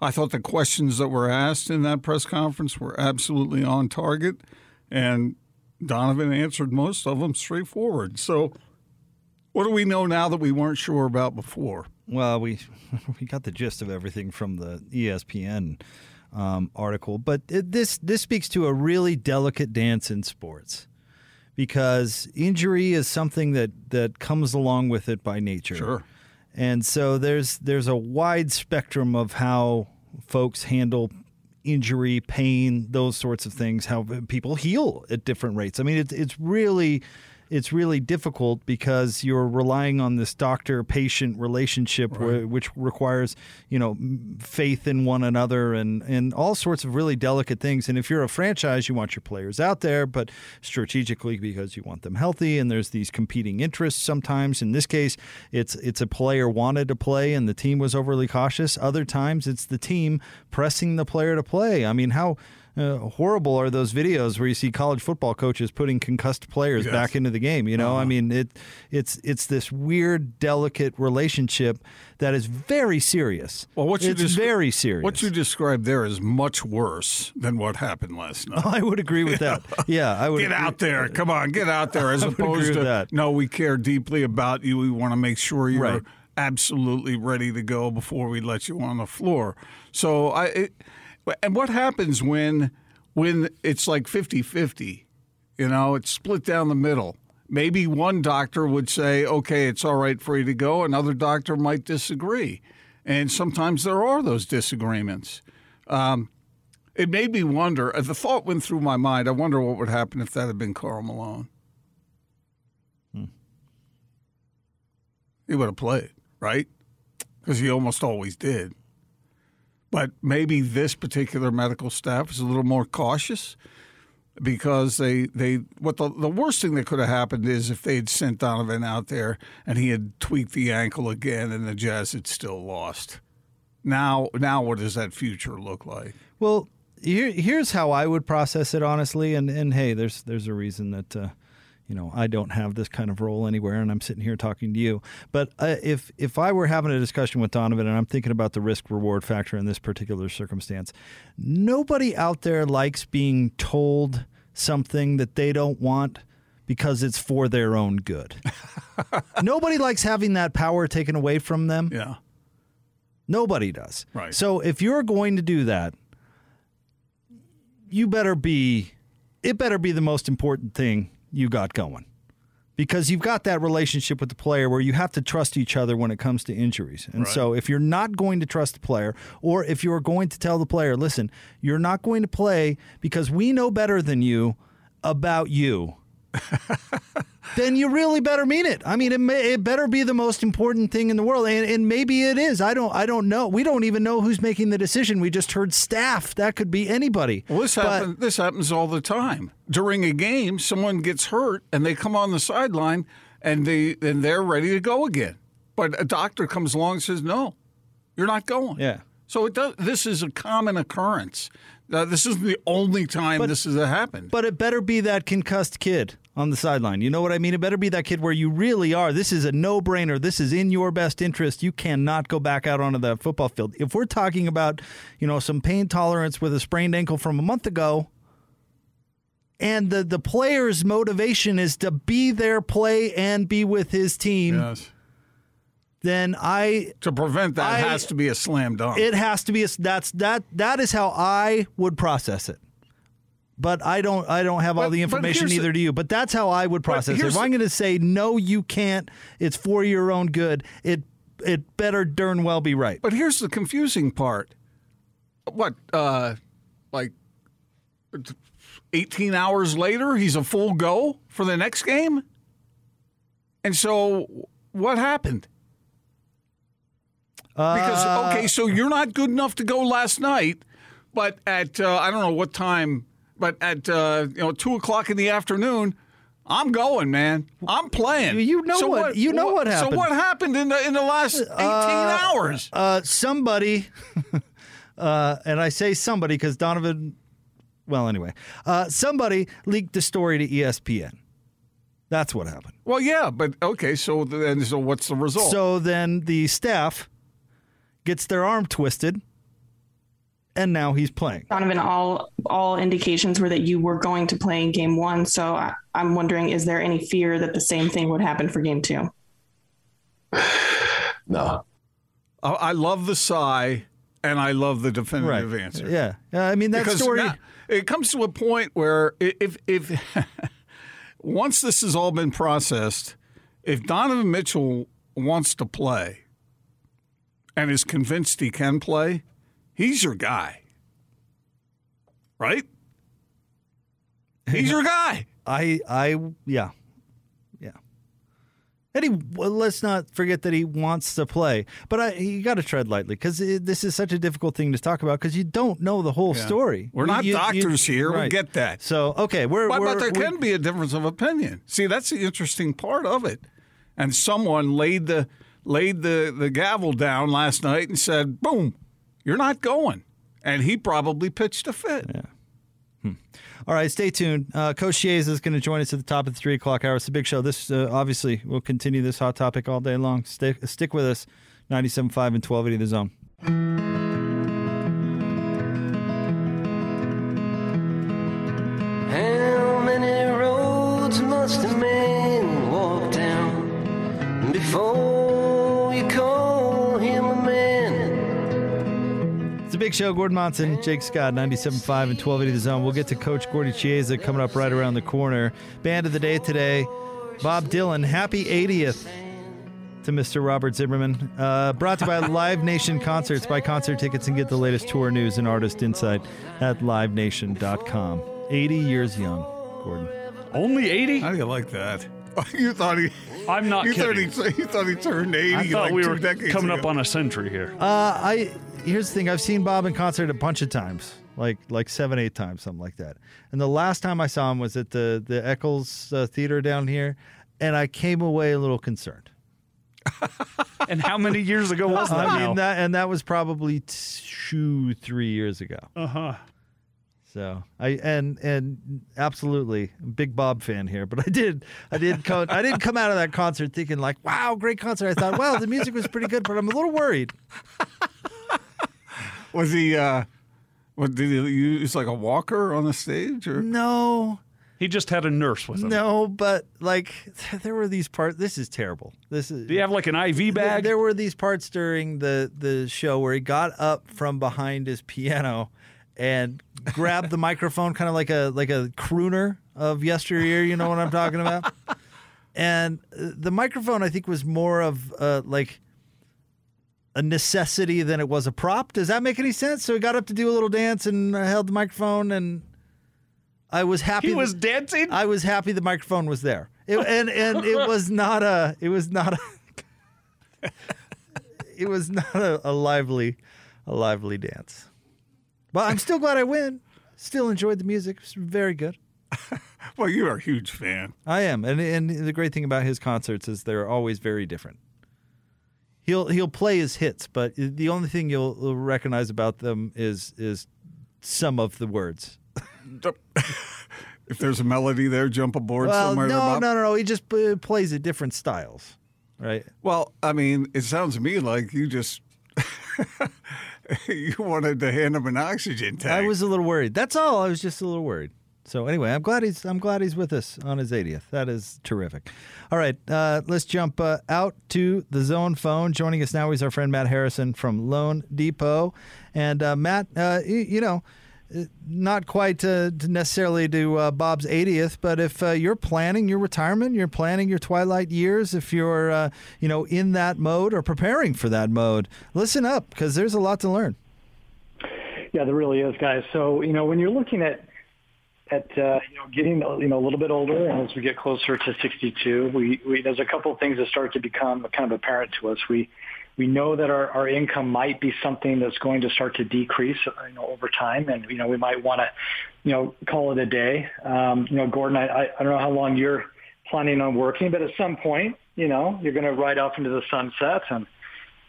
[SPEAKER 11] I thought the questions that were asked in that press conference were absolutely on target, and Donovan answered most of them straightforward. So, what do we know now that we weren't sure about before?
[SPEAKER 9] Well, we we got the gist of everything from the ESPN um, article, but it, this this speaks to a really delicate dance in sports because injury is something that that comes along with it by nature.
[SPEAKER 11] Sure.
[SPEAKER 9] And so there's there's a wide spectrum of how folks handle injury, pain, those sorts of things. How people heal at different rates. I mean, it's it's really it's really difficult because you're relying on this doctor-patient relationship, where, which requires you know faith in one another and and all sorts of really delicate things. And if you're a franchise, you want your players out there, but strategically because you want them healthy. And there's these competing interests sometimes. In this case, it's it's a player wanted to play and the team was overly cautious. Other times, it's the team pressing the player to play. I mean, how uh, horrible are those videos where you see college football coaches putting concussed players
[SPEAKER 11] Yes.
[SPEAKER 9] back into the game? You know, I mean, it it's it's this weird, delicate relationship that is very serious.
[SPEAKER 11] Well, what you
[SPEAKER 9] it's
[SPEAKER 11] descri-
[SPEAKER 9] very serious.
[SPEAKER 11] What you described there is much worse than what happened last night.
[SPEAKER 9] I would agree with that. Yeah, I would
[SPEAKER 11] get
[SPEAKER 9] agree-
[SPEAKER 11] out there. Come on, get out there. As opposed to
[SPEAKER 9] that.
[SPEAKER 11] no, we care deeply about you. We want to make sure you're
[SPEAKER 9] Right.
[SPEAKER 11] absolutely ready to go before we let you on the floor. So I, it, and what happens when when it's like 50-50? You know, it's split down the middle. Maybe one doctor would say, "Okay, it's all right for you to go." Another doctor might disagree, and sometimes there are those disagreements. Um, it made me wonder. uh, The thought went through my mind. I wonder what would happen if that had been Karl Malone. He would have played, right? Because he almost always did. But maybe this particular medical staff is a little more cautious because they they what the the worst thing that could have happened is if they had sent Donovan out there and he had tweaked the ankle again and the Jazz had still lost. Now now what does that future look like?
[SPEAKER 9] Well, here, here's how I would process it honestly, and and hey, there's there's a reason that uh, you know I don't have this kind of role anywhere, and I'm sitting here talking to you. But uh, if if I were having a discussion with Donovan, and I'm thinking about the risk reward factor in this particular circumstance, nobody out there likes being told something that they don't want because it's for their own good. nobody likes having that power taken away from them.
[SPEAKER 11] Yeah.
[SPEAKER 9] Nobody does.
[SPEAKER 11] Right.
[SPEAKER 9] So if you're going to do that, you better be it better be the most important thing you got going. Because you've got that relationship with the player where you have to trust each other when it comes to injuries. And
[SPEAKER 11] Right.
[SPEAKER 9] so if you're not going to trust the player, or if you're going to tell the player, listen, you're not going to play because we know better than you about you. then you really better mean it. I mean, it, may, it better be the most important thing in the world, and, and maybe it is. I don't. I don't know. We don't even know who's making the decision. We just heard staff. That could be anybody.
[SPEAKER 11] Well, this, happen, this happens all the time. During a game, someone gets hurt and they come on the sideline and they and they're ready to go again. But a doctor comes along and says, "No, you're not going."
[SPEAKER 9] Yeah.
[SPEAKER 11] So it does. This is a common occurrence. Uh, this isn't the only time this has happened.
[SPEAKER 9] But it better be that concussed kid on the sideline. You know what I mean? It better be that kid where you really are. This is a no brainer. This is in your best interest. You cannot go back out onto the football field. If we're talking about, you know, some pain tolerance with a sprained ankle from a month ago, and the, the player's motivation is to be there, play, and be with his team.
[SPEAKER 11] Yes.
[SPEAKER 9] Then I
[SPEAKER 11] to prevent that
[SPEAKER 9] I-
[SPEAKER 11] has to be a slam dunk.
[SPEAKER 9] it has to be a, that's that that is how I would process it. But I don't I don't have all the information either do you. But that's how I would process it. If I'm going to say no you can't, it's for your own good. It it better darn well be right.
[SPEAKER 11] But here's the confusing part. What, uh, like 18 hours later, he's a full go for the next game? And so what happened? Because,
[SPEAKER 9] Uh,
[SPEAKER 11] okay, so you're not good enough to go last night, but at, uh, I don't know what time, but at, uh, you know, 2 o'clock in the afternoon, I'm going, man. I'm playing.
[SPEAKER 9] You know
[SPEAKER 11] So
[SPEAKER 9] what- you know what happened.
[SPEAKER 11] So what happened in the in the last 18
[SPEAKER 9] Uh,
[SPEAKER 11] hours?
[SPEAKER 9] Uh, somebody, uh, and I say somebody because Donovan. Well, anyway, uh, somebody leaked the story to ESPN. That's what happened.
[SPEAKER 11] Well, yeah, but okay. So then, so what's the result?
[SPEAKER 9] So then the staff gets their arm twisted, and now he's playing.
[SPEAKER 19] Donovan, all all indications were that you were going to play in game one. So I, I'm wondering, is there any fear that the same thing would happen for game two?
[SPEAKER 18] No.
[SPEAKER 11] I I love the sigh, and I love the definitive
[SPEAKER 9] Right.
[SPEAKER 11] answer.
[SPEAKER 9] Yeah. Uh, I mean, that
[SPEAKER 11] Because
[SPEAKER 9] story-
[SPEAKER 11] now- it comes to a point where if if once this has all been processed, if Donovan Mitchell wants to play and is convinced he can play, he's your guy, right? He's your guy.
[SPEAKER 9] I, I, yeah, yeah. And he, well, let's not forget that he wants to play, but I, you got to tread lightly because this is such a difficult thing to talk about because you don't know the whole
[SPEAKER 11] Yeah.
[SPEAKER 9] story.
[SPEAKER 11] We're
[SPEAKER 9] You-
[SPEAKER 11] not
[SPEAKER 9] you- you-
[SPEAKER 11] doctors here. We get that.
[SPEAKER 9] So okay, we're,
[SPEAKER 11] but,
[SPEAKER 9] we're
[SPEAKER 11] but there
[SPEAKER 9] we're-
[SPEAKER 11] can be a difference of opinion. See, that's the interesting part of it. And someone laid the laid the, the gavel down last night and said, "Boom, you're not going." And he probably pitched a fit.
[SPEAKER 9] Yeah. All right, stay tuned. Uh, Coach Chiesa is going to join us at the top of the three o'clock hour. It's a big show. This uh, obviously will continue this hot topic all day long. Stick stick with us. 97.5 and 1280 The Zone. Big show. Gordon Monson, Jake Scott, 97.5 and 1280 The Zone. We'll get to Coach Gordy Chiesa coming up right around the corner. Band of the day today, Bob Dylan. Happy 80th to Mr. Robert Zimmerman. Uh, brought to you by Live Nation Concerts. Buy concert tickets and get the latest tour news and artist insight at livenation.com. 80 years young, Gordon.
[SPEAKER 10] Only 80?
[SPEAKER 11] How do you like that? you thought he.
[SPEAKER 10] I'm not
[SPEAKER 11] you
[SPEAKER 10] kidding.
[SPEAKER 11] Thought he, you thought he turned eighty.
[SPEAKER 10] I thought
[SPEAKER 11] like
[SPEAKER 10] we
[SPEAKER 11] two
[SPEAKER 10] were
[SPEAKER 11] decades
[SPEAKER 10] coming
[SPEAKER 11] ago.
[SPEAKER 10] up on a century here.
[SPEAKER 9] Uh, I here's the thing. I've seen Bob in concert a bunch of times, like like seven, eight times, something like that. And the last time I saw him was at the the Eccles uh, Theater down here, and I came away a little concerned.
[SPEAKER 10] and how many years ago was that?
[SPEAKER 9] I mean that, and that was probably two, three years ago.
[SPEAKER 10] Uh huh.
[SPEAKER 9] So I and and absolutely big Bob fan here, but I did I did co- I didn't come out of that concert thinking like wow great concert. I thought well the music was pretty good, but I'm a little worried.
[SPEAKER 11] Was he? uh What did he use like a walker on the stage or
[SPEAKER 9] no?
[SPEAKER 10] He just had a nurse with him.
[SPEAKER 9] No, but like there were these parts. This is terrible. This is.
[SPEAKER 10] Do you have like an IV bag?
[SPEAKER 9] There, there were these parts during the the show where he got up from behind his piano and grabbed the microphone, kind of like a like a crooner of yesteryear. You know what I'm talking about? And uh, the microphone, I think, was more of uh, like a necessity than it was a prop. Does that make any sense? So he got up to do a little dance and held the microphone, and I was happy.
[SPEAKER 10] He was
[SPEAKER 9] that-
[SPEAKER 10] dancing.
[SPEAKER 9] I was happy the microphone was there, It- and and it was not a. It was not a. it was not a, a lively, a lively dance. But I'm still glad I win. Still enjoyed the music. It was very good.
[SPEAKER 11] Well, you are a huge fan.
[SPEAKER 9] I am, and and the great thing about his concerts is they're always very different. He'll he'll play his hits, but the only thing you'll recognize about them is is some of the words.
[SPEAKER 11] if there's a melody there, jump aboard
[SPEAKER 9] well,
[SPEAKER 11] somewhere.
[SPEAKER 9] no, no, no, no. He just uh, plays at different styles, right?
[SPEAKER 11] Well, I mean, it sounds to me like you just you wanted to hand him an oxygen tank.
[SPEAKER 9] I was a little worried. That's all. I was just a little worried. So anyway, I'm glad he's I'm glad he's with us on his 80th. That is terrific. All right, uh, let's jump uh, out to the zone phone. Joining us now is our friend Matt Harrison from Loan Depot, and uh, Matt, uh, you, know. uh, Not quite uh, necessarily to Bob's 80th, but if you're planning your retirement, you're planning your twilight years, if you're, you know, in that mode or preparing for that mode, listen up because there's a lot to learn.
[SPEAKER 24] Yeah, there really is, guys. So, you know, when you're looking at at uh, you know getting you know a little bit older, and as we get closer to 62, we, we there's a couple of things that start to become kind of apparent to us. We we know that our, our income might be something that's going to start to decrease you know, over time, and you know we might want to you know call it a day. Um, you know, Gordon, I, I don't know how long you're planning on working, but at some point, you know, you're going to ride off into the sunset and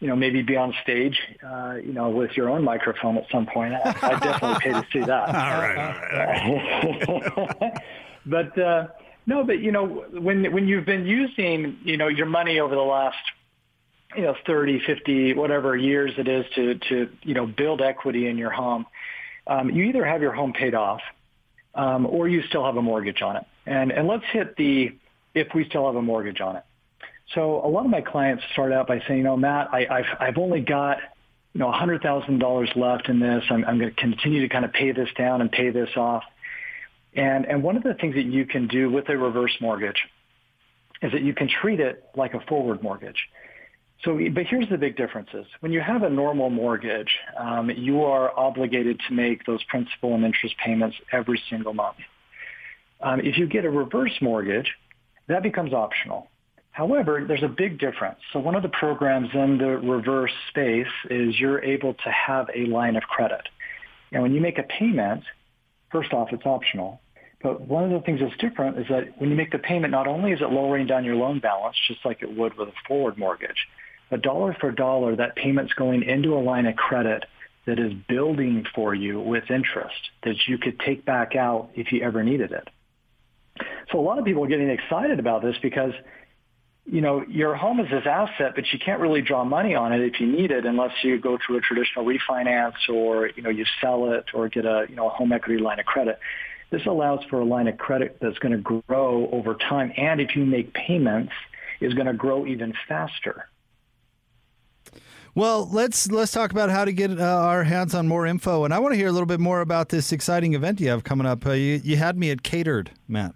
[SPEAKER 24] you know, maybe be on stage, uh, you know, with your own microphone at some point. I, I definitely pay to see that.
[SPEAKER 11] all right, all
[SPEAKER 24] right. but uh, no, but you know, when when you've been using, you know, your money over the last, you know, 30, 50, whatever years it is to to you know build equity in your home, um, you either have your home paid off, um, or you still have a mortgage on it. And and let's hit the if we still have a mortgage on it. So a lot of my clients start out by saying, you know, Matt, I, I've, I've only got, you know, $100,000 left in this. I'm, I'm going to continue to kind of pay this down and pay this off. And, and one of the things that you can do with a reverse mortgage is that you can treat it like a forward mortgage. So, but here's the big differences. When you have a normal mortgage, um, you are obligated to make those principal and interest payments every single month. Um, if you get a reverse mortgage, that becomes optional. However, there's a big difference. So one of the programs in the reverse space is you're able to have a line of credit. And when you make a payment, first off, it's optional. But one of the things that's different is that when you make the payment, not only is it lowering down your loan balance, just like it would with a forward mortgage, but dollar for dollar, that payment's going into a line of credit that is building for you with interest that you could take back out if you ever needed it. So a lot of people are getting excited about this because – you know, your home is this asset, but you can't really draw money on it if you need it unless you go through a traditional refinance or, you know, you sell it or get a, you know, a home equity line of credit. This allows for a line of credit that's going to grow over time. And if you make payments, is going to grow even faster.
[SPEAKER 9] Well, let's let's talk about how to get uh, our hands on more info, and I want to hear a little bit more about this exciting event you have coming up. Uh, you, you had me at catered, Matt.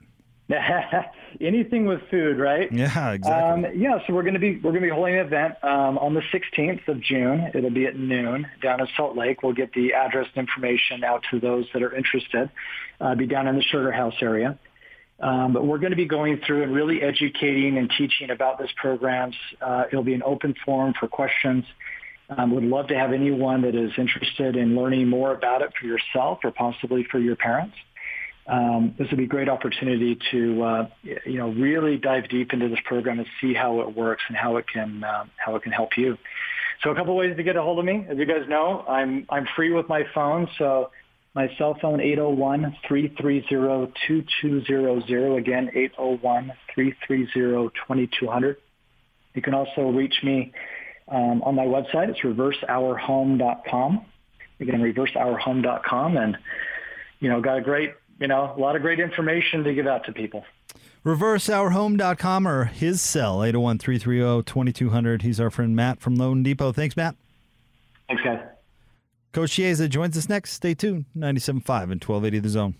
[SPEAKER 24] anything with food, right?
[SPEAKER 9] Yeah, exactly.
[SPEAKER 24] Um, yeah, so we're going to be we're going to be holding an event um, on the 16th of June. It'll be at noon down in Salt Lake. We'll get the address and information out to those that are interested. Uh, be down in the Sugar House area. Um, but we're going to be going through and really educating and teaching about this programs. Uh, it'll be an open forum for questions. Um, would love to have anyone that is interested in learning more about it for yourself or possibly for your parents um, this would be a great opportunity to uh, you know really dive deep into this program and see how it works and how it can um, how it can help you. So a couple ways to get a hold of me. As you guys know, I'm I'm free with my phone. So my cell phone 801-330-2200 again 801-330-2200. You can also reach me um, on my website. It's reverseourhome.com. Again, reverseourhome.com and you know, got a great you know, a lot of great information to give out to people.
[SPEAKER 9] ReverseOurHome.com or his cell, 801 330 2200. He's our friend Matt from Loan Depot. Thanks, Matt.
[SPEAKER 24] Thanks, guys.
[SPEAKER 9] Coach Chiesa joins us next. Stay tuned. 97.5 and 1280 The Zone.